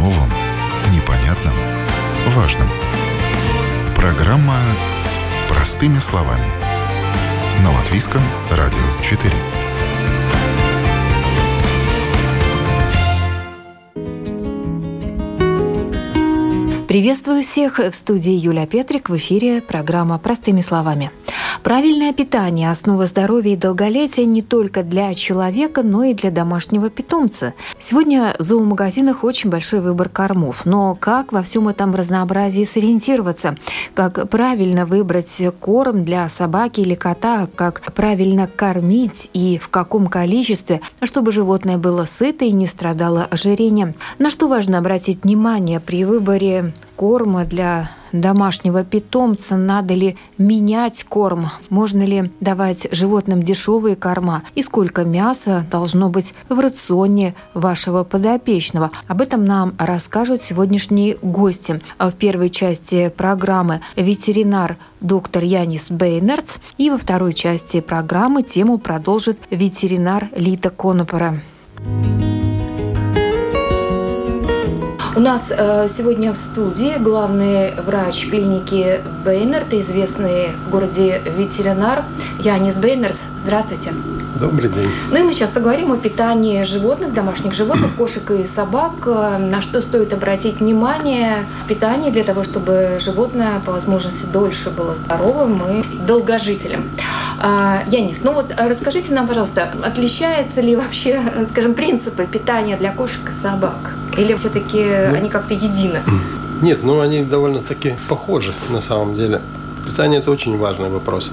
новом, непонятном, важном. Программа «Простыми словами» на Латвийском радио 4. Приветствую всех в студии Юля Петрик в эфире программа «Простыми словами». Правильное питание – основа здоровья и долголетия не только для человека, но и для домашнего питомца. Сегодня в зоомагазинах очень большой выбор кормов. Но как во всем этом разнообразии сориентироваться? Как правильно выбрать корм для собаки или кота? Как правильно кормить и в каком количестве, чтобы животное было сыто и не страдало ожирением? На что важно обратить внимание при выборе корма для домашнего питомца, надо ли менять корм, можно ли давать животным дешевые корма и сколько мяса должно быть в рационе вашего подопечного. Об этом нам расскажут сегодняшние гости. В первой части программы ветеринар доктор Янис Бейнерц и во второй части программы тему продолжит ветеринар Лита Конопора. У нас э, сегодня в студии главный врач клиники Бейнерт, известный в городе ветеринар Янис Бейнерс. Здравствуйте. Добрый день. Ну и мы сейчас поговорим о питании животных, домашних животных, кошек и собак. На что стоит обратить внимание в питании для того, чтобы животное по возможности дольше было здоровым и долгожителем. А, Янис, ну вот расскажите нам, пожалуйста, отличается ли вообще, скажем, принципы питания для кошек и собак? Или все-таки ну, они как-то едины? Нет, ну они довольно-таки похожи на самом деле. Питание – это очень важный вопрос.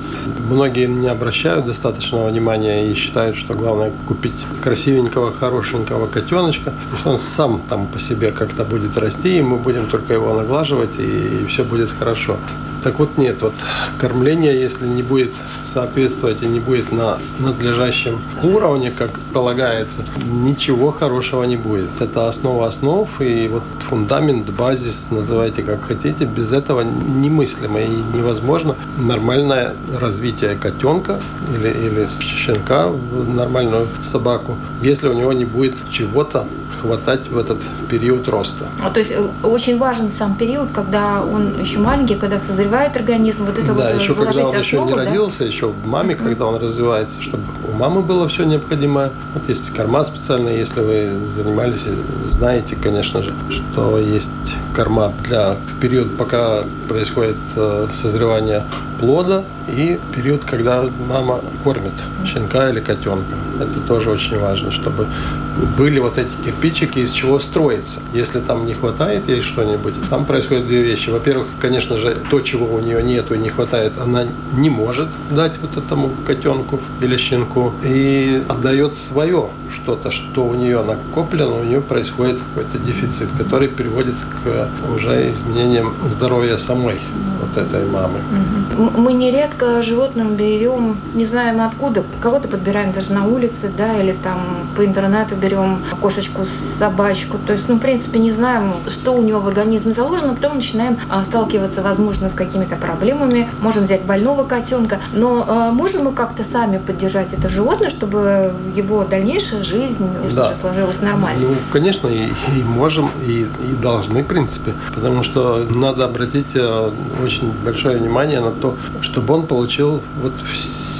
Многие не обращают достаточного внимания и считают, что главное купить красивенького, хорошенького котеночка, и что он сам там по себе как-то будет расти, и мы будем только его наглаживать, и, и все будет хорошо. Так вот нет, вот кормление, если не будет соответствовать и не будет на надлежащем уровне, как полагается, ничего хорошего не будет. Это основа основ и вот фундамент, базис, называйте как хотите, без этого немыслимо и невозможно нормальное развитие котенка или, или щенка в нормальную собаку, если у него не будет чего-то хватать в этот период роста. А, то есть э, очень важен сам период, когда он еще маленький, когда созревает организм, вот это да, вот э, еще когда он основу, еще не да? родился, еще в маме, когда он развивается, чтобы у мамы было все необходимое. Вот есть корма специальные, если вы занимались, знаете, конечно же, что есть корма для в период, пока происходит э, созревание плода и период, когда мама кормит щенка или котенка. Это тоже очень важно, чтобы были вот эти кирпичики, из чего строится. Если там не хватает ей что-нибудь, там происходят две вещи. Во-первых, конечно же, то, чего у нее нету и не хватает, она не может дать вот этому котенку или щенку и отдает свое что-то, что у нее накоплено, у нее происходит какой-то дефицит, который приводит к уже изменениям здоровья самой вот этой мамы. Мы нередко животным берем, не знаем откуда, кого-то подбираем даже на улице, да, или там по интернету берем кошечку, собачку. То есть, ну, в принципе, не знаем, что у него в организме заложено, потом начинаем а, сталкиваться, возможно, с какими-то проблемами. Можем взять больного котенка, но а, можем мы как-то сами поддержать это животное, чтобы его дальнейшая жизнь да. сложилась нормально? Ну, конечно, и, и можем, и, и должны, в принципе, потому что надо обратить э, очень большое внимание на то, чтобы он получил вот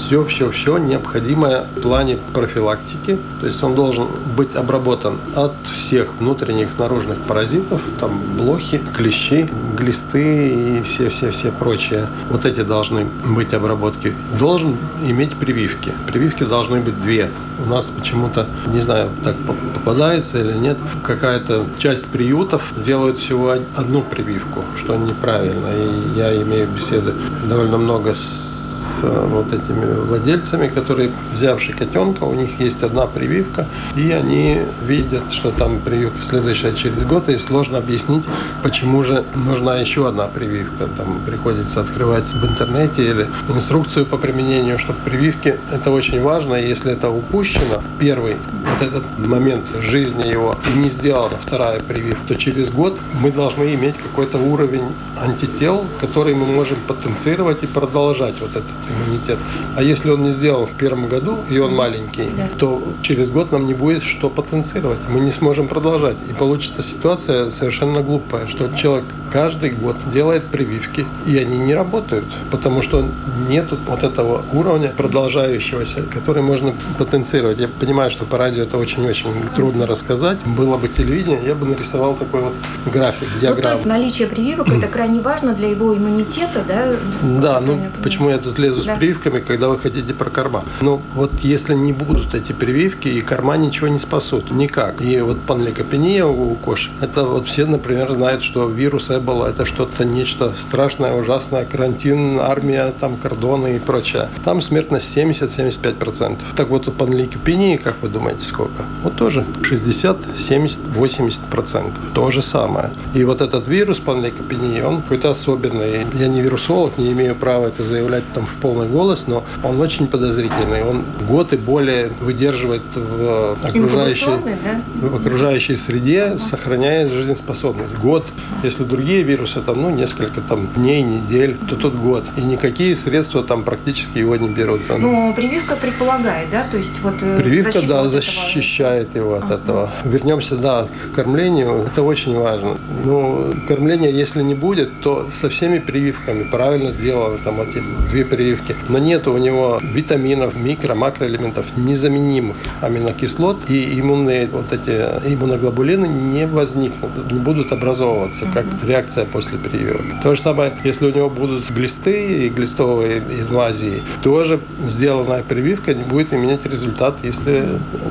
все, все, все необходимое в плане профилактики. То есть он должен быть обработан от всех внутренних, наружных паразитов, там блохи, клещи, глисты и все-все-все прочие. Вот эти должны быть обработки. Должен иметь прививки. Прививки должны быть две. У нас почему-то, не знаю, так попадается или нет, какая-то часть приютов делают всего одну прививку, что неправильно. И я имею беседы довольно много с Э, вот этими владельцами, которые, взявшие котенка, у них есть одна прививка, и они видят, что там прививка следующая через год, и сложно объяснить, почему же нужна еще одна прививка. Там приходится открывать в интернете или инструкцию по применению, чтобы прививки, это очень важно, если это упущено, первый вот этот момент жизни его не сделана вторая прививка, то через год мы должны иметь какой-то уровень антител, который мы можем потенцировать и продолжать вот этот иммунитет. А если он не сделал в первом году, и он маленький, да. то через год нам не будет что потенцировать. Мы не сможем продолжать. И получится ситуация совершенно глупая, что человек каждый год делает прививки, и они не работают, потому что нет вот этого уровня продолжающегося, который можно потенцировать. Я понимаю, что по радио это очень-очень трудно рассказать. Было бы телевидение, я бы нарисовал такой вот график, диаграмму. Ну, то есть наличие прививок это крайне важно для его иммунитета, да? Да, ну почему я тут лезу да. с прививками, когда вы хотите про корма? Ну вот если не будут эти прививки, и корма ничего не спасут, никак. И вот панликопения у кошек, это вот все, например, знают, что вирус Эбола это что-то нечто страшное, ужасное, карантин, армия, там кордоны и прочее. Там смертность 70-75%. Так вот у панликопении, как вы думаете, сколько? Вот тоже 60, 70, 80%. То же самое. И вот этот вирус панликопении, он какой-то особенный. Я не вирусолог, не имею права это заявлять там в полный голос, но он очень подозрительный. Он год и более выдерживает в окружающей, да? в окружающей среде, сохраняет жизнеспособность. Год. Если другие вирусы, там, ну, несколько там, дней, недель, то тут год. И никакие средства там практически его не берут. Но прививка предполагает, да? То есть вот э, Прививка, да, защищает этого. его от ага. этого. Вернемся, да, к кормлению. Это очень важно. Ну, кормление, если не будет, то со всеми прививками правильно сделаны там эти две прививки. Но нет у него витаминов, микро, макроэлементов, незаменимых аминокислот, и иммунные вот эти иммуноглобулины не возникнут, не будут образовываться, как реакция после прививок. То же самое, если у него будут глисты и глистовые инвазии, тоже сделанная прививка не будет иметь результат, если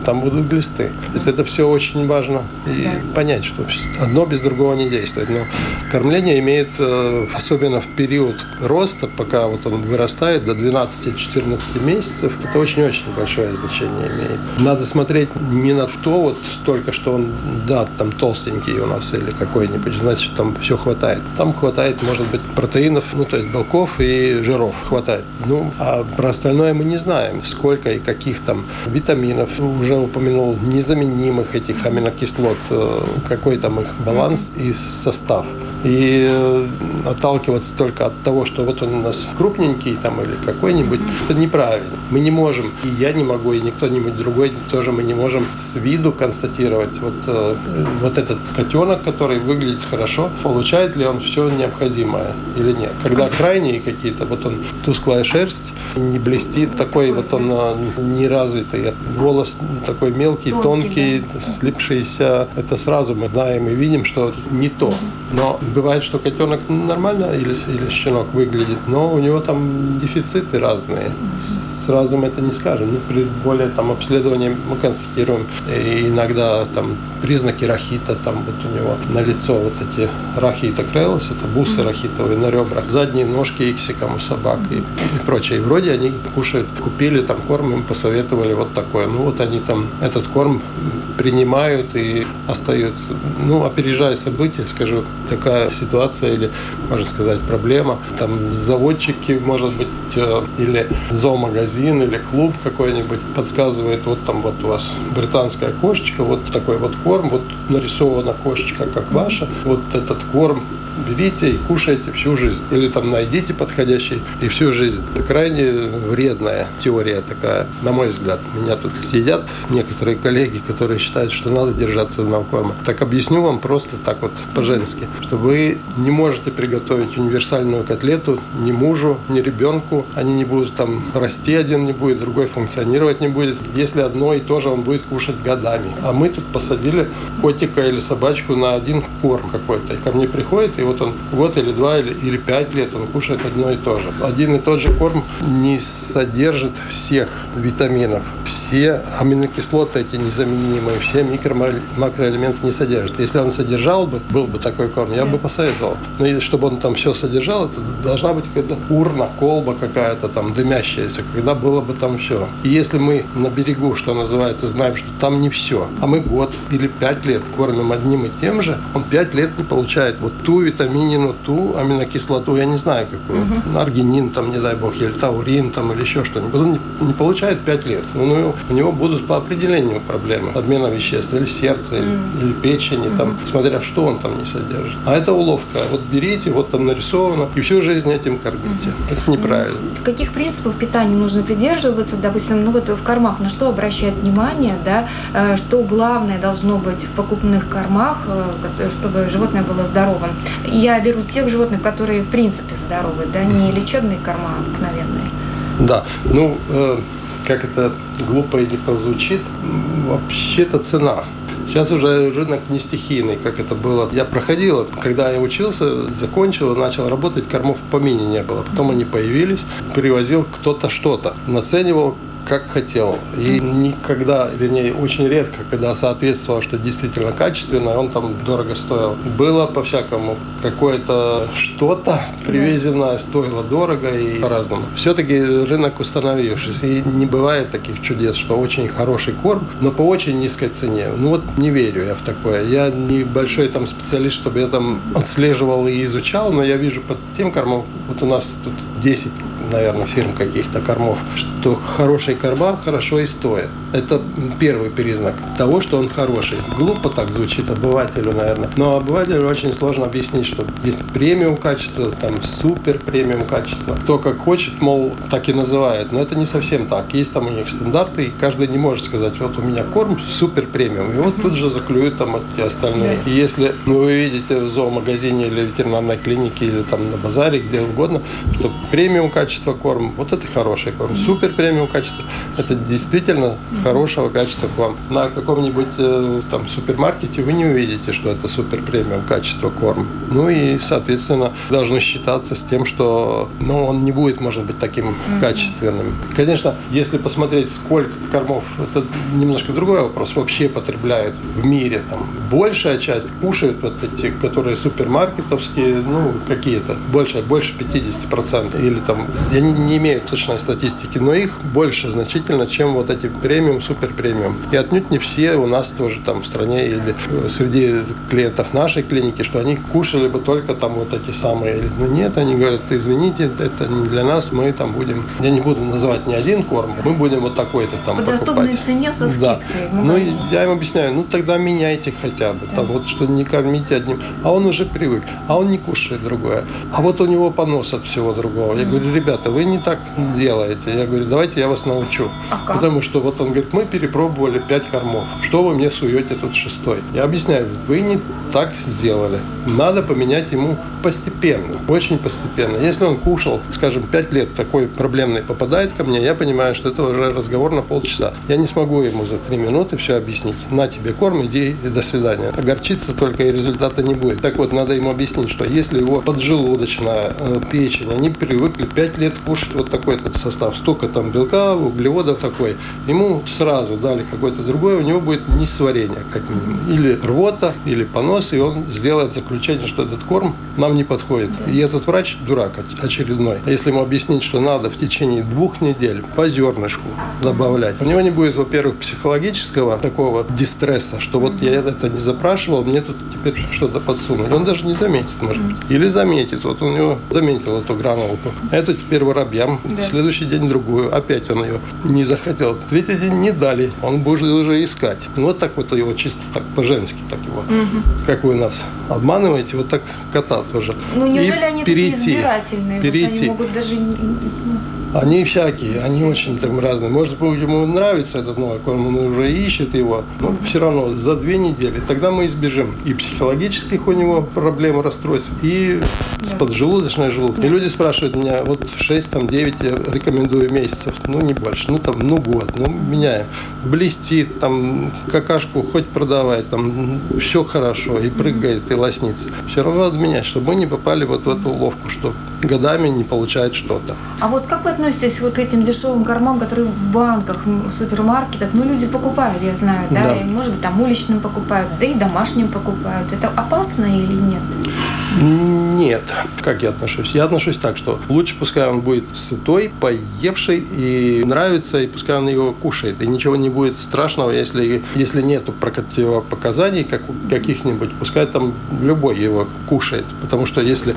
там будут глисты. То есть это все очень важно и понять, что одно без другого не действует. Но кормление имеет, э, особенно в период роста, пока вот он вырастает до 12-14 месяцев, это очень-очень большое значение имеет. Надо смотреть не на то, вот только что он, да, там толстенький у нас или какой-нибудь, значит, там все хватает. Там хватает, может быть, протеинов, ну, то есть белков и жиров хватает. Ну, а про остальное мы не знаем, сколько и каких там витаминов. Уже упомянул незаменимых этих аминокислот, э, какой там их баланс и состав. И э, отталкиваться только от того, что вот он у нас крупненький там или какой-нибудь, это неправильно. Мы не можем, и я не могу, и никто-нибудь другой тоже мы не можем с виду констатировать вот, э, вот этот котенок, который выглядит хорошо, получает ли он все необходимое или нет. Когда крайние какие-то, вот он тусклая шерсть, не блестит, такой вот он э, неразвитый, волос такой мелкий, тонкий, тонкий да. слипшийся, это сразу мы знаем и видим, что не то. Но бывает, что котенок нормально или, или щенок выглядит, но у него там дефициты разные. Сразу мы это не скажем. Ну, при более там обследовании мы констатируем иногда там признаки рахита, там вот у него на лицо вот эти рахита крелос, это бусы рахитовые на ребрах, задние ножки иксиком у собак и, и прочее. И вроде они кушают, купили там корм, им посоветовали вот такое. Ну вот они там этот корм принимают и остаются. Ну, опережая события, скажу, такая ситуация или, можно сказать, проблема. Там заводчики, может быть, э, или зоомагазин, или клуб какой-нибудь подсказывает, вот там вот у вас британская кошечка, вот такой вот корм, вот нарисована кошечка, как ваша, вот этот корм берите и кушайте всю жизнь. Или там найдите подходящий и всю жизнь. Это крайне вредная теория такая, на мой взгляд. Меня тут сидят некоторые коллеги, которые считают, что надо держаться одного корма. Так объясню вам просто так вот по-женски, что вы не можете приготовить универсальную котлету ни мужу, ни ребенку. Они не будут там расти, один не будет, другой функционировать не будет. Если одно и то же он будет кушать годами. А мы тут посадили котика или собачку на один корм какой-то. И ко мне приходит и вот он год или два или, или пять лет он кушает одно и то же. Один и тот же корм не содержит всех витаминов. Все аминокислоты эти незаменимые, все микро макроэлементы не содержит. Если он содержал бы, был бы такой корм, я бы посоветовал. Но и чтобы он там все содержал, это должна быть какая-то урна, колба какая-то там дымящаяся, когда было бы там все. И если мы на берегу, что называется, знаем, что там не все, а мы год или пять лет кормим одним и тем же, он пять лет не получает вот ту витаминину ту аминокислоту, я не знаю какую, угу. аргинин там, не дай бог, или таурин там, или еще что-нибудь. Он не, получает 5 лет. У него, у него будут по определению проблемы обмена веществ, или сердца, или, или печени, угу. там, смотря что он там не содержит. А это уловка. Вот берите, вот там нарисовано, и всю жизнь этим кормите. Угу. Это неправильно. Каких принципов питания нужно придерживаться, допустим, ну вот в кормах, на что обращать внимание, да, э, что главное должно быть в покупных кормах, э, чтобы животное было здоровым. Я беру тех животных, которые в принципе здоровы, да, не лечебные корма обыкновенные. Да, ну, э, как это глупо и не позвучит, вообще-то цена. Сейчас уже рынок не стихийный, как это было. Я проходил, когда я учился, закончил начал работать, кормов по мини не было. Потом они появились, привозил кто-то что-то, наценивал как хотел. И никогда, вернее, очень редко, когда соответствовало, что действительно качественно, он там дорого стоил. Было по-всякому. Какое-то что-то привезенное стоило дорого и по-разному. Все-таки рынок установившийся. И не бывает таких чудес, что очень хороший корм, но по очень низкой цене. Ну вот не верю я в такое. Я не большой там специалист, чтобы я там отслеживал и изучал, но я вижу под тем кормом, вот у нас тут 10 наверное, фирм каких-то кормов, что хорошие корма хорошо и стоят. Это первый признак того, что он хороший. Глупо так звучит обывателю, наверное. Но обывателю очень сложно объяснить, что есть премиум качество, там супер премиум качество. Кто как хочет, мол, так и называет. Но это не совсем так. Есть там у них стандарты, и каждый не может сказать, вот у меня корм супер премиум. И вот тут же заклюют там эти остальные. И если ну, вы видите в зоомагазине или ветеринарной клинике, или там на базаре, где угодно, что премиум качество корм, вот это хороший корм. Супер премиум качество. Это действительно хорошего качества к вам. На каком-нибудь э, там супермаркете вы не увидите, что это супер премиум качество корм. Ну и, соответственно, должны считаться с тем, что ну, он не будет, может быть, таким качественным. Конечно, если посмотреть, сколько кормов, это немножко другой вопрос, вообще потребляют в мире. Там, большая часть кушают вот эти, которые супермаркетовские, ну, какие-то, больше, больше 50%. Или там, я не, не имею точной статистики, но их больше значительно, чем вот эти премиум супер премиум. И отнюдь не все у нас тоже там в стране или среди клиентов нашей клиники, что они кушали бы только там вот эти самые. Или, ну нет, они говорят, извините, это не для нас, мы там будем, я не буду называть ни один корм, мы будем вот такой-то там По покупать. доступной цене со скидкой. Да. Ну, я им объясняю, ну тогда меняйте хотя бы, да. там вот что не кормите одним. А он уже привык, а он не кушает другое. А вот у него понос от всего другого. Я говорю, ребята, вы не так делаете. Я говорю, давайте я вас научу. А Потому что вот он говорит, мы перепробовали пять кормов. Что вы мне суете тут шестой? Я объясняю, вы не так сделали. Надо поменять ему постепенно, очень постепенно. Если он кушал, скажем, пять лет такой проблемный попадает ко мне, я понимаю, что это уже разговор на полчаса. Я не смогу ему за три минуты все объяснить. На тебе корм, иди и до свидания. Огорчиться только и результата не будет. Так вот, надо ему объяснить, что если его поджелудочная э, печень, они привыкли пять лет кушать вот такой этот состав, столько там белка, углеводов такой, ему сразу дали какой-то другой, у него будет несварение, как минимум. Или рвота, или понос, и он сделает заключение, что этот корм нам не подходит. И этот врач дурак очередной. Если ему объяснить, что надо в течение двух недель по зернышку добавлять, у него не будет, во-первых, психологического такого дистресса, что вот я это не запрашивал, мне тут теперь что-то подсунули. Он даже не заметит, может быть. Или заметит. Вот он его заметил эту гранулку. Это теперь воробьям. Да. Следующий день другую. Опять он ее не захотел. Третий день не дали. Он будет уже искать. Ну, вот так вот его чисто так по-женски так его. Угу. Как вы нас обманываете, вот так кота тоже. Ну, неужели И они перейти, такие избирательные? Перейти. Они могут даже они всякие, они очень там разные. Может быть, ему нравится этот новый корм, он уже ищет его, но все равно за две недели. Тогда мы избежим и психологических у него проблем, расстройств, и да. поджелудочной желудка. Да. И люди спрашивают меня, вот 6-9 я рекомендую месяцев, ну не больше, ну там, ну год, ну меняем. Блестит, там какашку хоть продавать, там все хорошо, и прыгает, и лоснится. Все равно надо менять, чтобы мы не попали вот в эту ловку, что годами не получает что-то. А вот как вы относитесь вот к этим дешевым кормам, которые в банках, в супермаркетах, ну, люди покупают, я знаю, да, да. И, может быть, там уличным покупают, да и домашним покупают. Это опасно или нет? Нет. Как я отношусь? Я отношусь так, что лучше пускай он будет сытой, поевший и нравится, и пускай он его кушает. И ничего не будет страшного, если, если нету противопоказаний как, каких-нибудь, пускай там любой его кушает. Потому что если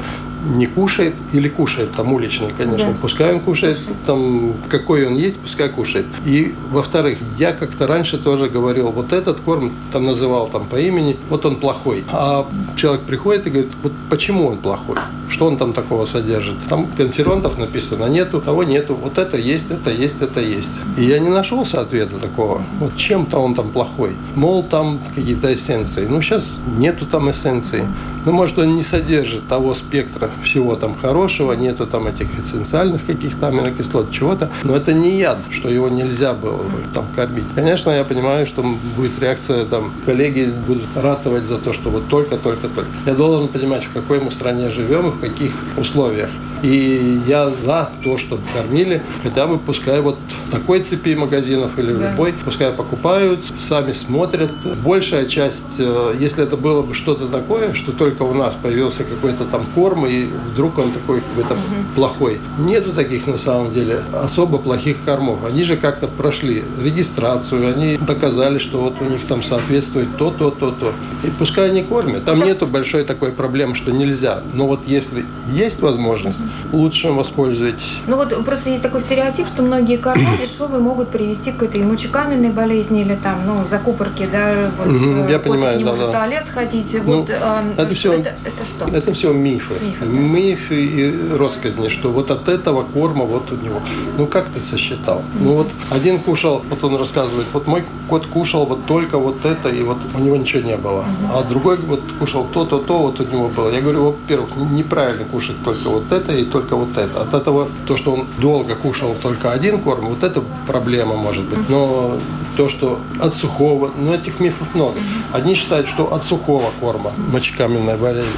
не кушает или кушает, там уличный, конечно. Да. Пускай он кушает, там какой он есть, пускай кушает. И во-вторых, я как-то раньше тоже говорил, вот этот корм там называл там по имени, вот он плохой. А человек приходит и говорит, вот почему он плохой? Что он там такого содержит? Там консервантов написано нету, того нету, вот это есть, это есть, это есть. И я не нашелся ответа такого. Вот чем-то он там плохой. Мол, там какие-то эссенции. Ну, сейчас нету там эссенций. Ну, может, он не содержит того спектра всего там хорошего, нету там этих эссенциальных каких-то аминокислот, чего-то. Но это не яд, что его нельзя было бы там кормить. Конечно, я понимаю, что будет реакция, там, коллеги будут ратовать за то, что вот только, только, только. Я должен понимать, в какой мы стране живем и в каких условиях. И я за то, чтобы кормили хотя бы пускай вот такой цепи магазинов или да. любой, пускай покупают, сами смотрят. Большая часть, э, если это было бы что-то такое, что только у нас появился какой-то там корм, и вдруг он такой какой-то угу. плохой. Нету таких на самом деле особо плохих кормов. Они же как-то прошли регистрацию, они доказали, что вот у них там соответствует то, то, то, то. И пускай они кормят. Там нету большой такой проблемы, что нельзя. Но вот если есть возможность, лучше воспользуйтесь. Ну вот просто есть такой стереотип, что многие корма дешевые могут привести к какой-то и мочекаменной болезни или там, ну, закупорки, да, вот угу, я понимаю, не да, может да. туалет сходить. Ну, вот, а, это, все, это, это что? Это все мифы. Мифы, да. мифы и россказни, что вот от этого корма вот у него. Ну как ты сосчитал? Mm-hmm. Ну вот один кушал, вот он рассказывает, вот мой кот кушал вот только вот это, и вот у него ничего не было. Mm-hmm. А другой вот кушал то-то, то, вот у него было. Я говорю, во-первых, неправильно кушать только вот это и только вот это. От этого, то, что он долго кушал только один корм, вот это проблема может быть. Но то, что от сухого, ну этих мифов много. Одни считают, что от сухого корма мочекаменная болезнь,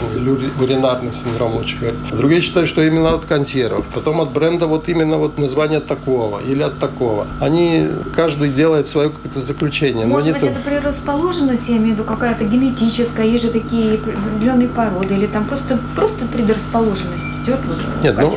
уринарный синдром мочеговорки. Другие считают, что именно от консервов. Потом от бренда вот именно вот название такого или от такого. Они, каждый делает свое какое-то заключение. Может быть, это предрасположенность, я имею в виду, какая-то генетическая, есть же такие определенные породы, или там просто, просто предрасположенность идет вот Нет, ну,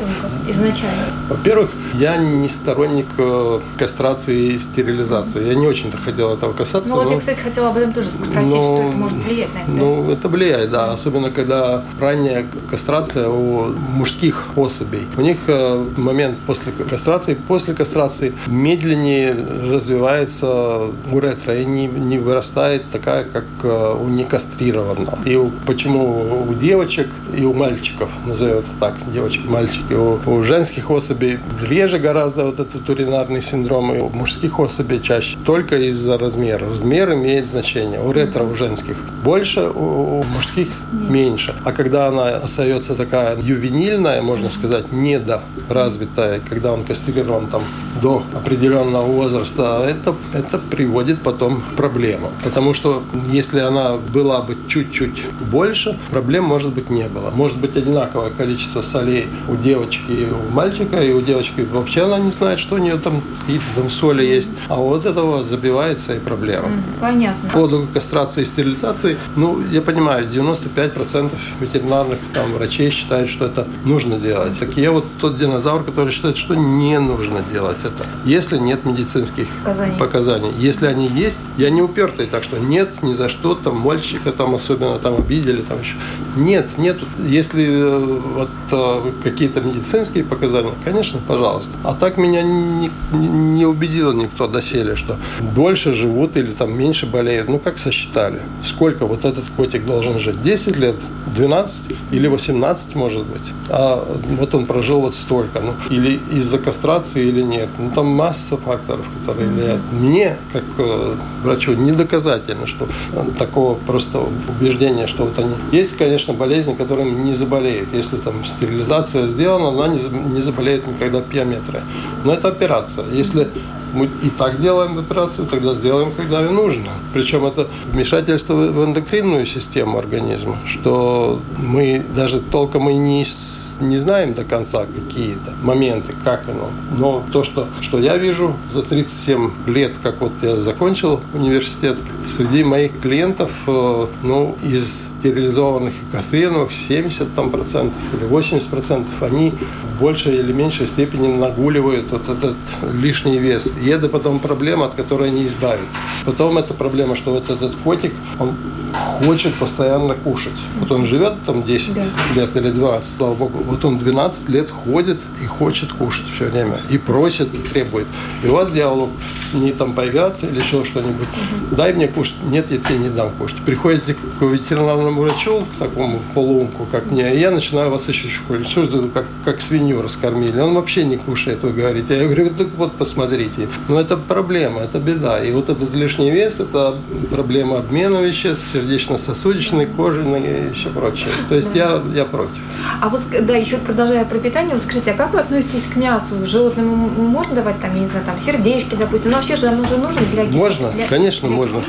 изначально? Во-первых, я не сторонник э, кастрации и стерилизации. Я не очень-то хотел этого касаться. Ну вот но... я, кстати, хотела об этом тоже спросить, но... что это может влиять на это. Ну, это влияет, да. Особенно, когда ранняя кастрация у мужских особей. У них э, момент после кастрации, после кастрации медленнее развивается уретра и не, не вырастает такая, как э, у некастрированного. И почему у девочек и у мальчиков, назовем это так, девочки, мальчики, у, у женских особей реже гораздо вот этот уринарный синдром, и у мужских особей чаще. Только из-за размера. Размер имеет значение. У ретро у женских больше, у, у мужских меньше. А когда она остается такая ювенильная, можно сказать, недоразвитая, когда он кастрирован там до определенного возраста, это, это приводит потом к проблемам. Потому что если она была бы чуть-чуть больше, проблем, может быть, не было. Может быть, одинаковое количество солей у девочки и у мальчика, и у девочки вообще она не знает, что у нее там какие-то там соли есть. А вот этого забивается и проблема. Понятно. По поводу кастрации и стерилизации, ну, я понимаю, 95% ветеринарных там врачей считают, что это нужно делать. Так я вот тот динозавр, который считает, что не нужно делать это, если нет медицинских показаний. показаний. Если они есть, я не упертый, так что нет, ни за что, там мальчика там особенно там обидели, там еще. Нет, нет. Если э, вот э, какие-то медицинские показания, конечно, пожалуйста. А так меня не, не, не убедил никто доселе, что дольше живут или там меньше болеют. Ну, как сосчитали? Сколько вот этот котик должен жить? 10 лет, 12 или 18, может быть. А вот он прожил вот столько. Ну, или из-за кастрации, или нет. Ну, там масса факторов, которые влияют. Мне, как э, врачу, не доказательно, что такого просто убеждения, что вот они... Есть, конечно, болезни, которыми не заболеют. Если там стерилизация сделана, она не, не заболеет никогда пиометрия. Но это операция. Если мы и так делаем операцию, тогда сделаем, когда и нужно. Причем это вмешательство в эндокринную систему организма, что мы даже толком и не не знаем до конца какие-то моменты, как оно. Но то, что, что я вижу за 37 лет, как вот я закончил университет, среди моих клиентов, э, ну, из стерилизованных и кастрированных 70 там, процентов или 80 процентов, они в большей или меньшей степени нагуливают вот этот лишний вес. И это потом проблема, от которой не избавиться. Потом эта проблема, что вот этот котик, он хочет постоянно кушать. Вот он живет там 10 да. лет или 20, слава богу. Вот он 12 лет ходит и хочет кушать все время. И просит, и требует. И у вас диалог не там поиграться или еще что-нибудь. Угу. Дай мне кушать. Нет, я тебе не дам кушать. Приходите к ветеринарному врачу, к такому полуумку, как мне, и я начинаю вас еще школить. Что же как, как свинью раскормили? Он вообще не кушает, вы говорите. Я говорю, так вот посмотрите. Но это проблема, это беда. И вот этот лишний вес, это проблема обмена веществ, сердечно-сосудистой, кожаной и еще прочее. То есть я, я против. А вот, да, еще продолжая про питание, вот скажите, а как вы относитесь к мясу? Животным можно давать там, я не знаю, там сердечки, допустим? Но вообще же оно же нужно для кисления? Можно, для, конечно, для можно.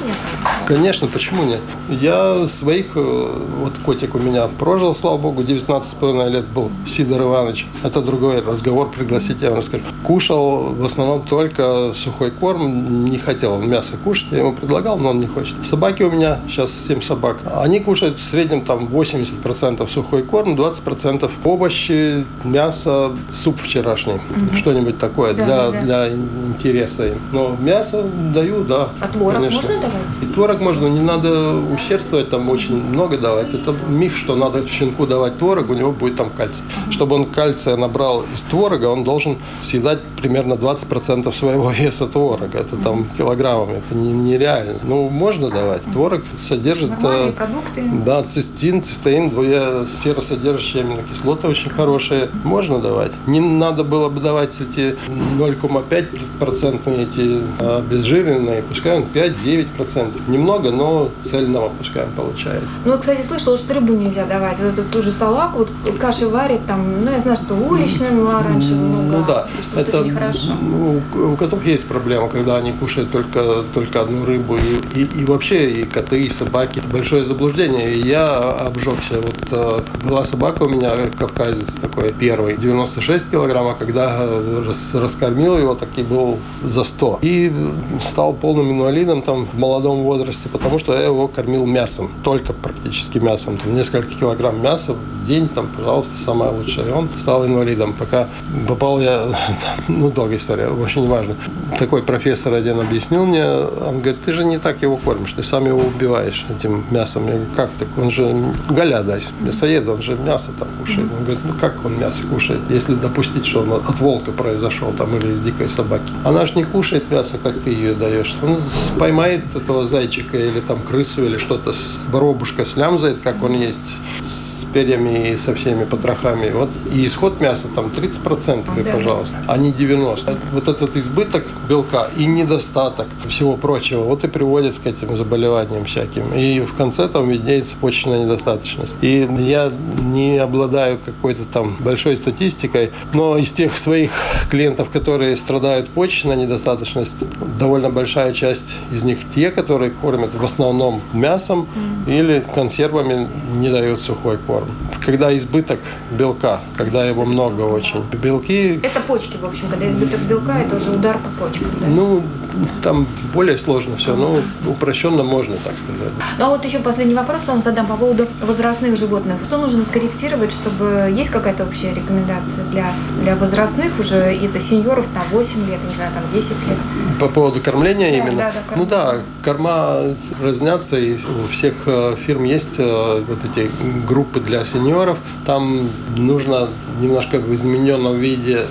Конечно, почему нет? Я своих, э, вот котик у меня прожил, слава богу, 19,5 лет был, Сидор Иванович. Это другой разговор, пригласите, я вам расскажу. Кушал в основном только сухой корм, не хотел он мясо кушать, я ему предлагал, но он не хочет. Собаки у меня сейчас 7 собак. Они кушают в среднем там 80% сухой корм, 20% овощи, мясо, суп вчерашний, угу. что-нибудь такое да, для, да. для интереса им. Но мясо даю, да. А творог конечно. можно давать? И творог можно, не надо усердствовать, там очень много давать. Это миф, что надо щенку давать творог, у него будет там кальций. Угу. Чтобы он кальция набрал из творога, он должен съедать примерно 20% своего веса творога. Это там килограммами, это не, нереально. Ну, можно давать. Творог содержит... Э, продукты. Да, цистин, цистеин, двое серосодержащие аминокислоты очень хорошие. Можно давать. Не надо было бы давать эти 0,5% эти обезжиренные, пускай он 5-9%. Немного, но цельного пускай он получает. Ну, кстати, слышала, что рыбу нельзя давать. Вот эту ту же салаку, вот каши варят там, ну, я знаю, что уличная была раньше много. Ну да, это, это нехорошо. Ну, котов есть проблема, когда они кушают только, только одну рыбу. И, и, и вообще и коты, и собаки. Большое заблуждение. И я обжегся. Вот э, была собака у меня, кавказец такой, первый, 96 килограмм, а когда рас, раскормил его, так и был за 100. И стал полным инвалидом там в молодом возрасте, потому что я его кормил мясом, только практически мясом. Там, несколько килограмм мяса в день, там, пожалуйста, самое лучшее. И он стал инвалидом. Пока попал я, ну, долгая история, очень важно. Такой профессор один объяснил мне, он говорит, ты же не так его кормишь, ты сам его убиваешь этим мясом. Я говорю, как так? Он же голяда, мясоед, он же мясо там кушает. Он говорит, ну как он мясо кушает, если допустить, что он от волка произошел там или из дикой собаки. Она же не кушает мясо, как ты ее даешь. Он поймает этого зайчика или там крысу или что-то, с воробушка слямзает, как он есть, перьями и со всеми потрохами. Вот и исход мяса там 30%, да. пожалуйста, а не 90%. Вот этот избыток белка и недостаток всего прочего, вот и приводит к этим заболеваниям всяким. И в конце там виднеется почечная недостаточность. И я не обладаю какой-то там большой статистикой, но из тех своих клиентов, которые страдают почечной недостаточностью, довольно большая часть из них те, которые кормят в основном мясом mm. или консервами не дают сухой корм когда избыток белка, когда его много очень. Белки... Это почки, в общем, когда избыток белка, это уже удар по почкам, да? Ну, там более сложно все, но упрощенно можно так сказать. Ну а вот еще последний вопрос вам задам по поводу возрастных животных. Что нужно скорректировать, чтобы есть какая-то общая рекомендация для, для возрастных уже, это сеньоров на 8 лет, не знаю, там 10 лет? По поводу кормления да, именно? Да, да, кормление. Ну да, корма разнятся, и у всех э, фирм есть э, вот эти группы для сеньоров. Там нужно немножко в измененном виде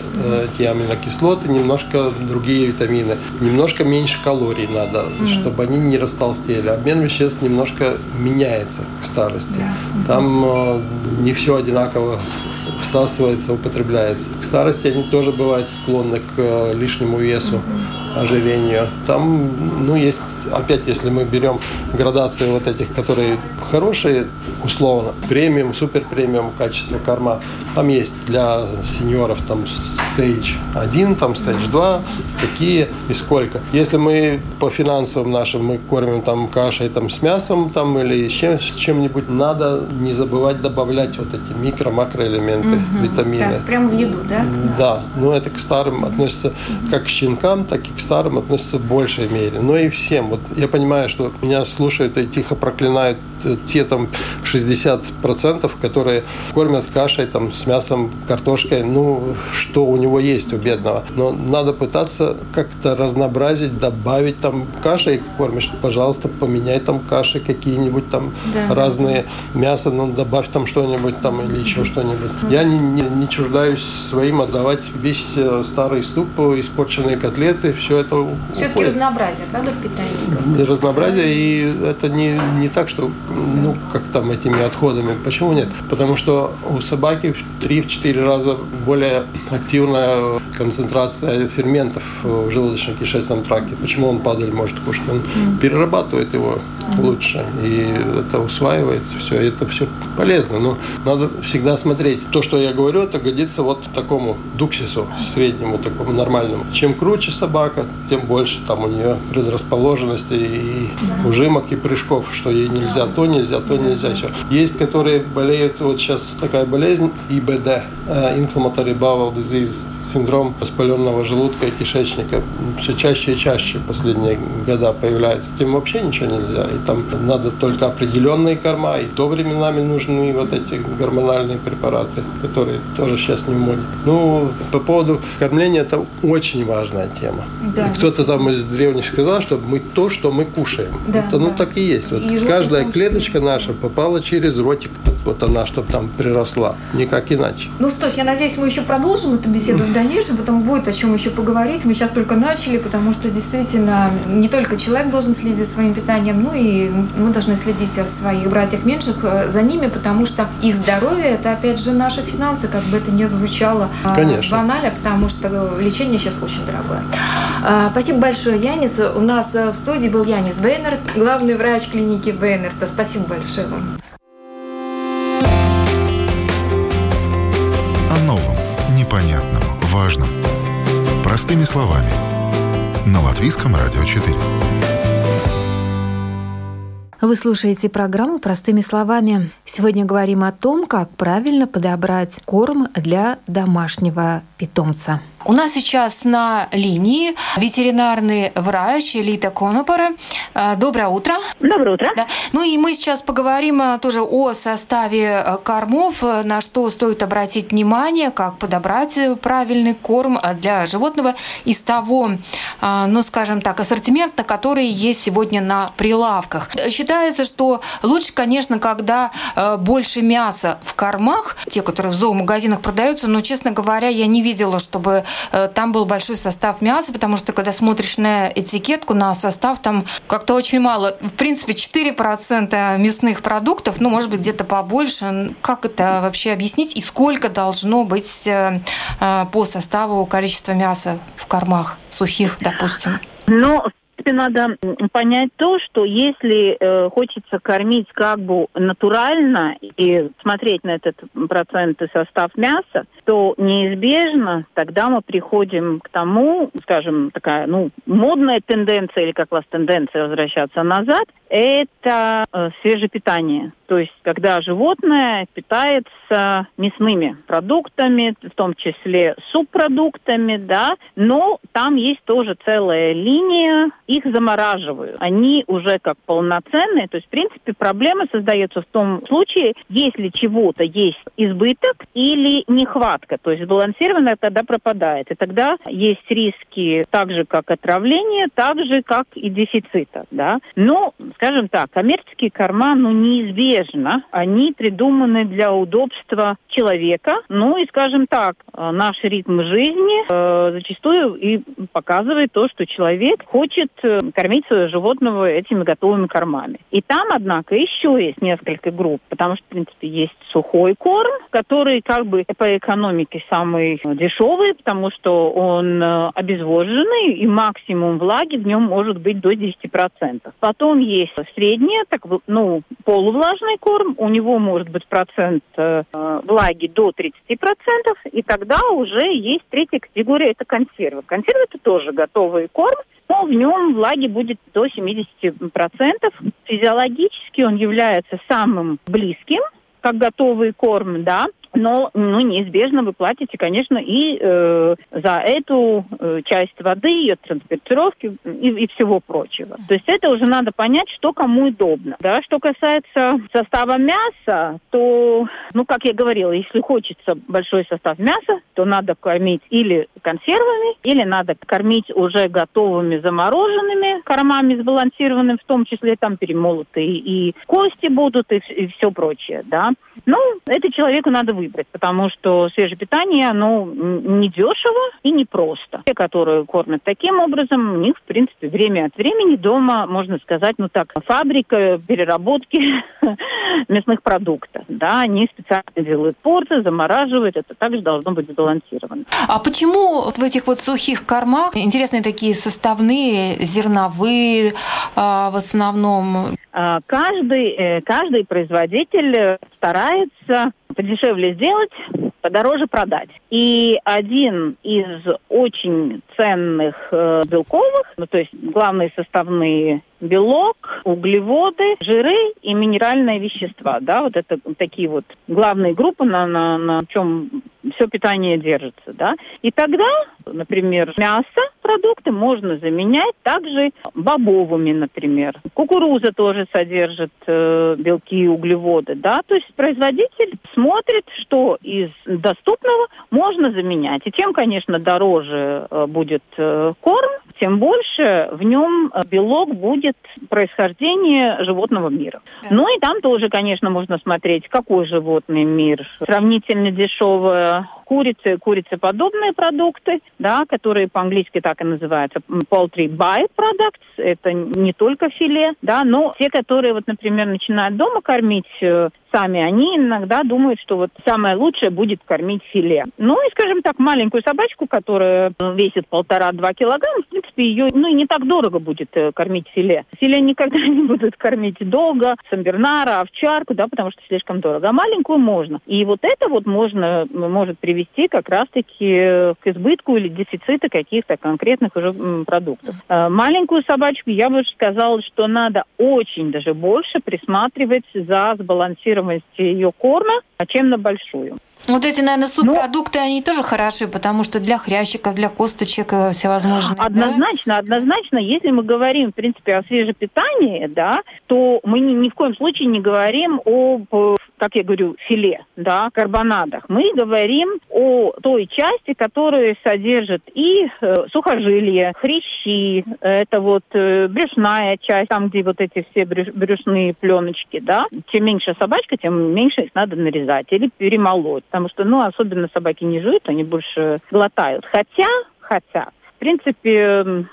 эти аминокислоты, немножко другие витамины, немножко меньше калорий надо, mm-hmm. чтобы они не растолстели. Обмен веществ немножко меняется к старости. Yeah. Там э, не все одинаково всасывается, употребляется. К старости они тоже бывают склонны к э, лишнему весу. Mm-hmm ожирению. Там, ну, есть, опять, если мы берем градацию вот этих, которые хорошие, условно, премиум, супер премиум качество корма, там есть для сеньоров там стейдж 1, там стейдж 2, какие и сколько. Если мы по финансовым нашим мы кормим там кашей там с мясом там или с, чем, с чем-нибудь, надо не забывать добавлять вот эти микро-макроэлементы, угу. витамины. Так, прямо в еду, да? Да, но это к старым относится как к щенкам, так и к старым относится в большей мере. Но и всем. Вот я понимаю, что меня слушают и тихо проклинают те там 60%, которые кормят кашей там, с мясом, картошкой, ну, что у него есть у бедного. Но надо пытаться как-то разнообразить, добавить там кашей кормишь, пожалуйста, поменяй там каши какие-нибудь там да. разные, мясо, ну, добавь там что-нибудь там или еще что-нибудь. Я не, не, не чуждаюсь своим отдавать весь э, старый ступ, испорченные котлеты, все это Все-таки разнообразие, правда, в питании? Разнообразие, и это не, не так, что ну, как там этими отходами. Почему нет? Потому что у собаки в 3-4 раза более активная концентрация ферментов в желудочно-кишечном тракте. Почему он падаль может кушать? Он mm. перерабатывает его. Лучше, и это усваивается все, это все полезно. Но надо всегда смотреть. То, что я говорю, это годится вот такому дуксису, среднему, такому нормальному. Чем круче собака, тем больше там у нее предрасположенности и ужимок, и прыжков, что ей нельзя то, нельзя, то нельзя еще. Есть, которые болеют, вот сейчас такая болезнь, ИБД, э, Inflammatory Bowel Disease, синдром воспаленного желудка и кишечника. Все чаще и чаще последние года появляется. Тем вообще ничего нельзя. И там надо только определенные корма, и то временами нужны вот эти гормональные препараты, которые тоже сейчас не в моде. Ну, по поводу кормления, это очень важная тема. Да, Кто-то там из древних сказал, что мы то, что мы кушаем. Да, это, ну, да. так и есть. Вот и каждая клеточка наша попала через ротик. Вот она, чтобы там приросла. Никак иначе. Ну что ж, я надеюсь, мы еще продолжим эту беседу в дальнейшем, потом будет о чем еще поговорить. Мы сейчас только начали, потому что действительно не только человек должен следить за своим питанием, ну и мы должны следить о своих братьях меньших э, за ними, потому что их здоровье это опять же наши финансы, как бы это ни звучало а, Конечно. банально, потому что лечение сейчас очень дорогое. А, спасибо большое, Янис. У нас э, в студии был Янис Бейнерт, главный врач клиники Бейнерта. Спасибо большое вам. Простыми словами. На Латвийском радио 4. Вы слушаете программу «Простыми словами». Сегодня говорим о том, как правильно подобрать корм для домашнего питомца. У нас сейчас на линии ветеринарный врач Лита Конопора. Э, доброе утро. Доброе утро. Да. Ну и мы сейчас поговорим э, тоже о составе э, кормов, на что стоит обратить внимание, как подобрать правильный корм для животного из того, ну скажем так, ассортимента, который есть сегодня на прилавках. Считается, что лучше, конечно, когда больше мяса в кормах, те, которые в зоомагазинах продаются, но, честно говоря, я не видела, чтобы там был большой состав мяса, потому что когда смотришь на этикетку, на состав, там как-то очень мало. В принципе, 4% мясных продуктов, ну, может быть, где-то побольше. Как это вообще объяснить? И сколько должно быть э, э, по составу количества мяса в кормах сухих, допустим? Ну, надо понять то, что если э, хочется кормить как бы натурально и смотреть на этот процент и состав мяса, то неизбежно тогда мы приходим к тому, скажем, такая, ну, модная тенденция или как вас тенденция возвращаться назад, это э, свежее питание. То есть, когда животное питается мясными продуктами, в том числе субпродуктами, да, но там есть тоже целая линия, их замораживают. Они уже как полноценные, то есть, в принципе, проблема создается в том случае, если чего-то есть избыток или нехватка, то есть балансированное тогда пропадает. И тогда есть риски так же, как отравление, так же, как и дефицита, да. Но, скажем так, коммерческие корма, ну, неизбежно неизбежно они придуманы для удобства человека. Ну и, скажем так, э, наш ритм жизни э, зачастую и показывает то, что человек хочет э, кормить своего животного этими готовыми кормами. И там, однако, еще есть несколько групп, потому что, в принципе, есть сухой корм, который как бы по экономике самый дешевый, потому что он э, обезвоженный, и максимум влаги в нем может быть до 10%. Потом есть средний, так, ну, полувлажный корм, у него может быть процент э, влаги до 30%, и тогда уже есть третья категория, это консервы. Консервы это тоже готовый корм, но в нем влаги будет до 70%. Физиологически он является самым близким как готовый корм, да, но ну, неизбежно вы платите, конечно, и э, за эту э, часть воды, ее транспортировки и, и всего прочего. То есть это уже надо понять, что кому удобно. Да? Что касается состава мяса, то, ну, как я говорила, если хочется большой состав мяса, то надо кормить или консервами, или надо кормить уже готовыми замороженными кормами сбалансированными, в том числе там перемолотые и кости будут, и, и все прочее, да. Ну, это человеку надо выбрать выбрать, потому что свежее питание, оно не дешево и не просто. Те, которые кормят таким образом, у них, в принципе, время от времени дома, можно сказать, ну так, фабрика переработки мясных продуктов. Да, они специально делают порции, замораживают, это также должно быть сбалансировано. А почему вот в этих вот сухих кормах интересные такие составные, зерновые а, в основном? А, каждый, э, каждый производитель старается подешевле сделать, подороже продать. И один из очень ценных э, белковых, ну то есть главные составные белок, углеводы, жиры и минеральные вещества. Да, вот это такие вот главные группы, на, на, на чем все питание держится. Да. И тогда, например, мясо, продукты можно заменять также бобовыми, например. Кукуруза тоже содержит э, белки и углеводы. Да. То есть производитель смотрит, что из доступного можно заменять. И чем, конечно, дороже э, будет э, корм, тем больше в нем э, белок будет происхождения животного мира. Да. Ну и там тоже, конечно, можно смотреть, какой животный мир. Сравнительно дешевая курица и курицеподобные продукты, да, которые по-английски так и называются poultry by-products. Это не только филе, да, но те, которые, вот, например, начинают дома кормить э, сами, они иногда думают, что вот самое лучшее будет кормить филе. Ну и, скажем так, маленькую собачку, которая весит полтора-два килограмма, в принципе, ее ну, и не так дорого будет э, кормить филе. Филе никогда не будут кормить долго, самбернара, овчарку, да, потому что слишком дорого. А маленькую можно. И вот это вот можно, может привести как раз-таки к избытку или дефициту каких-то конкретных уже продуктов. Э, маленькую собачку я бы сказала, что надо очень даже больше присматривать за сбалансированным стоимость ее корма, чем на большую. Вот эти, наверное, ну, субпродукты, ну, они тоже хороши, потому что для хрящиков, для косточек э, всевозможные. Однозначно, да? однозначно. Если мы говорим, в принципе, о свежепитании, да, то мы ни, ни в коем случае не говорим об как я говорю, филе, да, карбонадах. Мы говорим о той части, которая содержит и э, сухожилия, хрящи, это вот э, брюшная часть, там, где вот эти все брюш, брюшные пленочки, да. Чем меньше собачка, тем меньше их надо нарезать или перемолоть, потому что, ну, особенно собаки не жуют, они больше глотают. Хотя, хотя, в принципе,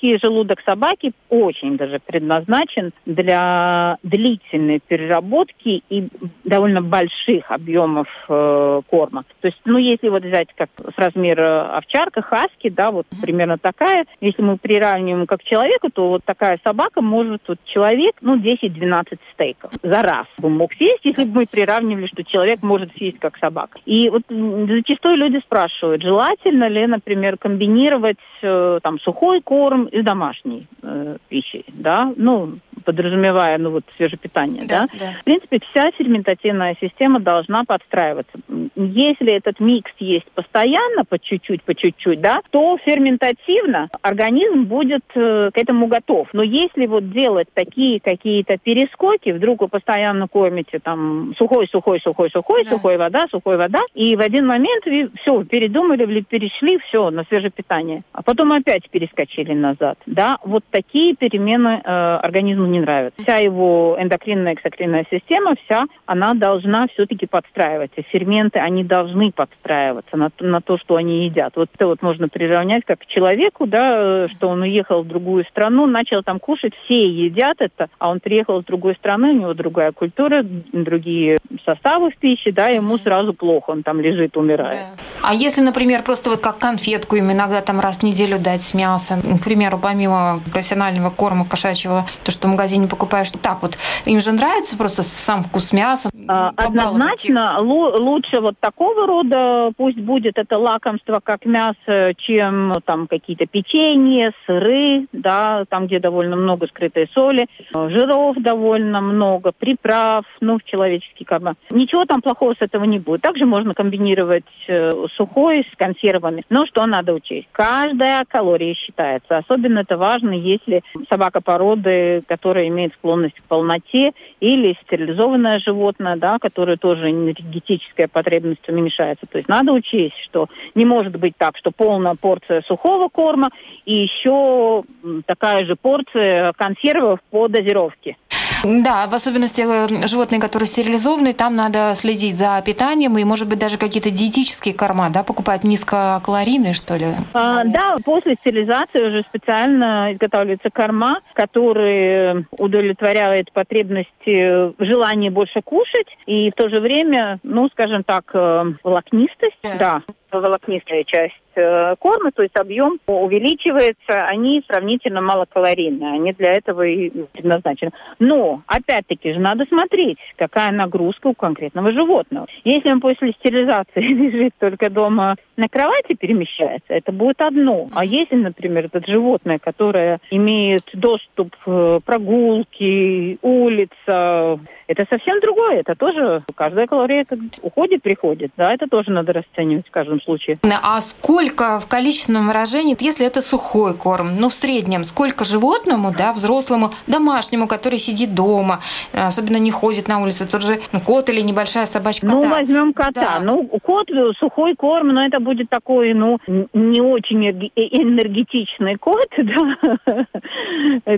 исторический желудок собаки очень даже предназначен для длительной переработки и довольно больших объемов э, корма. То есть, ну, если вот взять как с размера овчарка, хаски, да, вот примерно такая, если мы приравниваем как человеку, то вот такая собака может, вот человек, ну, 10-12 стейков за раз бы мог съесть, если бы мы приравнивали, что человек может съесть как собака. И вот зачастую люди спрашивают, желательно ли, например, комбинировать комбинировать э, там сухой корм и домашней э, пищей, да, ну, подразумевая, ну, вот свежепитание, да, да? да. В принципе, вся ферментативная система должна подстраиваться. Если этот микс есть постоянно, по чуть-чуть, по чуть-чуть, да, то ферментативно организм будет э, к этому готов. Но если вот делать такие какие-то перескоки, вдруг вы постоянно кормите там сухой, сухой, сухой, сухой, да. сухой вода, сухой вода, и в один момент вы все, передумали, перешли, все, на свежепитание а потом опять перескочили назад. Да, вот такие перемены э, организму не нравится. Вся его эндокринная эксокринная система, вся, она должна все-таки подстраиваться. Ферменты, они должны подстраиваться на, на то, что они едят. Вот это вот можно приравнять как к человеку, да, что он уехал в другую страну, начал там кушать, все едят это, а он приехал с другой страны, у него другая культура, другие составы в пище, да, ему сразу плохо, он там лежит, умирает. А если, например, просто вот как конфетку им иногда там раз в неделю дать с мясом, к примеру, помимо профессионального корма кошачьего, то, что в магазине покупаешь, так вот, им же нравится просто сам вкус мяса? А, однозначно лучше вот такого рода, пусть будет это лакомство как мясо, чем там какие-то печенье, сыры, да, там, где довольно много скрытой соли, жиров довольно много, приправ, ну, в человеческий корма. Ничего там плохого с этого не будет. Также можно комбинировать э, сухой с консервами. Но что надо учесть? Каждая калория считается. Особенно это важно, если собака породы, которая имеет склонность к полноте, или стерилизованное животное, да, которое тоже энергетическая потребность уменьшается. То есть надо учесть, что не может быть так, что полная порция сухого корма и еще такая же порция консервов по дозировке. Да, в особенности э, животные, которые стерилизованы, там надо следить за питанием и, может быть, даже какие-то диетические корма, да, покупать низкокалорийные, что ли? А, да, после стерилизации уже специально изготавливаются корма, которые удовлетворяют потребности, желание больше кушать и в то же время, ну, скажем так, э, волокнистость, да, да волокнистая часть Э, корма, то есть объем увеличивается, они сравнительно малокалорийные, они для этого и предназначены. Но, опять-таки же, надо смотреть, какая нагрузка у конкретного животного. Если он после стерилизации лежит только дома на кровати перемещается, это будет одно. А если, например, это животное, которое имеет доступ к прогулке, улица, это совсем другое. Это тоже каждая калория уходит, приходит. Да, это тоже надо расценивать в каждом случае. А сколько в количественном выражении, если это сухой корм, ну, в среднем, сколько животному, да, взрослому, домашнему, который сидит дома, особенно не ходит на улицу, тот же кот или небольшая собачка? Ну, возьмем кота. Да. Ну, кот, сухой корм, но это будет такой, ну, не очень энергетичный кот, да,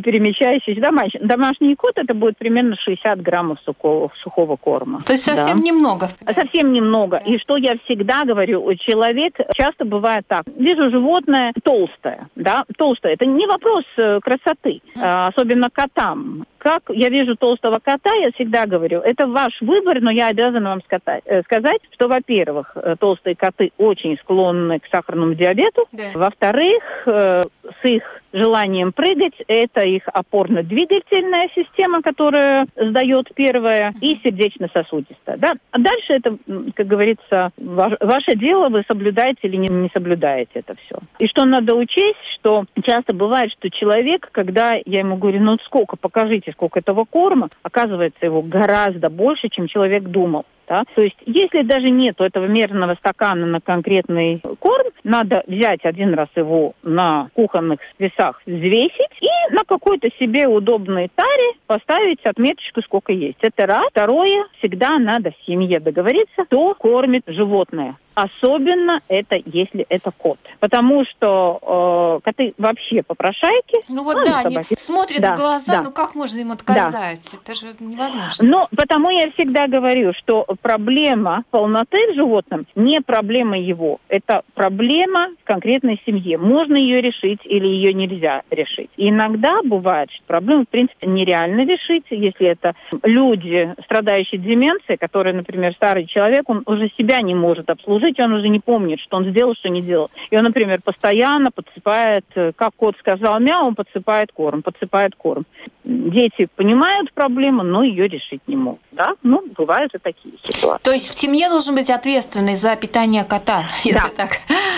перемещающийся. Домашний, домашний кот, это будет примерно 60 граммов сухого, сухого корма. То есть совсем да. немного? Совсем немного. Да. И что я всегда говорю, человек часто бывает так. Вижу животное толстое, да, толстое. Это не вопрос э, красоты, mm. особенно котам. Как я вижу толстого кота, я всегда говорю, это ваш выбор, но я обязана вам э, сказать, что, во-первых, э, толстые коты очень склонны к сахарному диабету. Да. Во-вторых, с их желанием прыгать. Это их опорно-двигательная система, которая сдает первое, и сердечно-сосудистая. Да? А дальше это, как говорится, ваше дело, вы соблюдаете или не, не соблюдаете это все. И что надо учесть, что часто бывает, что человек, когда я ему говорю, ну сколько, покажите, сколько этого корма, оказывается его гораздо больше, чем человек думал. Да? То есть, если даже нет этого мерного стакана на конкретный корм, надо взять один раз его на кухонных весах, взвесить и на какой-то себе удобной таре поставить отметочку, сколько есть. Это раз. Второе, всегда надо в семье договориться, кто кормит животное. Особенно это, если это кот. Потому что э, коты вообще попрошайки. Ну вот да, они смотрят да, в глаза, да. ну как можно им отказать? Да. Это же невозможно. Ну, потому я всегда говорю, что проблема полноты в животном не проблема его. Это проблема в конкретной семье. Можно ее решить или ее нельзя решить. И иногда бывает, что проблему, в принципе, нереально решить, если это люди, страдающие деменцией, которые, например, старый человек, он уже себя не может обслужить жить он уже не помнит, что он сделал, что не делал. И он, например, постоянно подсыпает, э, как кот сказал мяу, он подсыпает корм, подсыпает корм. Дети понимают проблему, но ее решить не могут. Да? Ну, бывают и такие ситуации. То есть в семье должен быть ответственный за питание кота, если да. так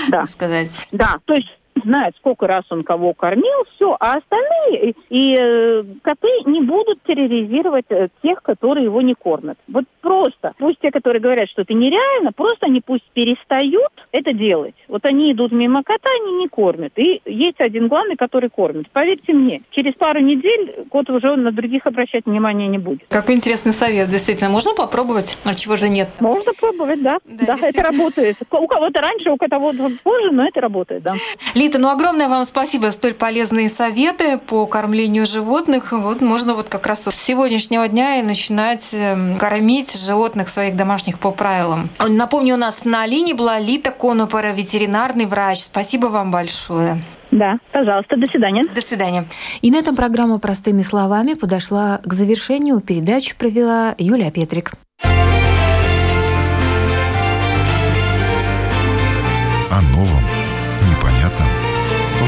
да. сказать. Да, то есть знает, сколько раз он кого кормил, все, а остальные и э, коты не будут терроризировать э, тех, которые его не кормят. Вот просто. Пусть те, которые говорят, что это нереально, просто они пусть перестают это делать. Вот они идут мимо кота, они не кормят. И есть один главный, который кормит. Поверьте мне, через пару недель кот уже на других обращать внимания не будет. Какой интересный совет, действительно. Можно попробовать? А чего же нет? Можно пробовать, да. Да, да это работает. У кого-то раньше, у кого-то позже, но это работает, да. Лита Юлита, ну огромное вам спасибо за столь полезные советы по кормлению животных. Вот можно вот как раз с сегодняшнего дня и начинать эм, кормить животных своих домашних по правилам. Напомню, у нас на линии была Лита Конопора, ветеринарный врач. Спасибо вам большое. Да, пожалуйста, до свидания. До свидания. И на этом программа «Простыми словами» подошла к завершению. Передачу провела Юлия Петрик. О новом,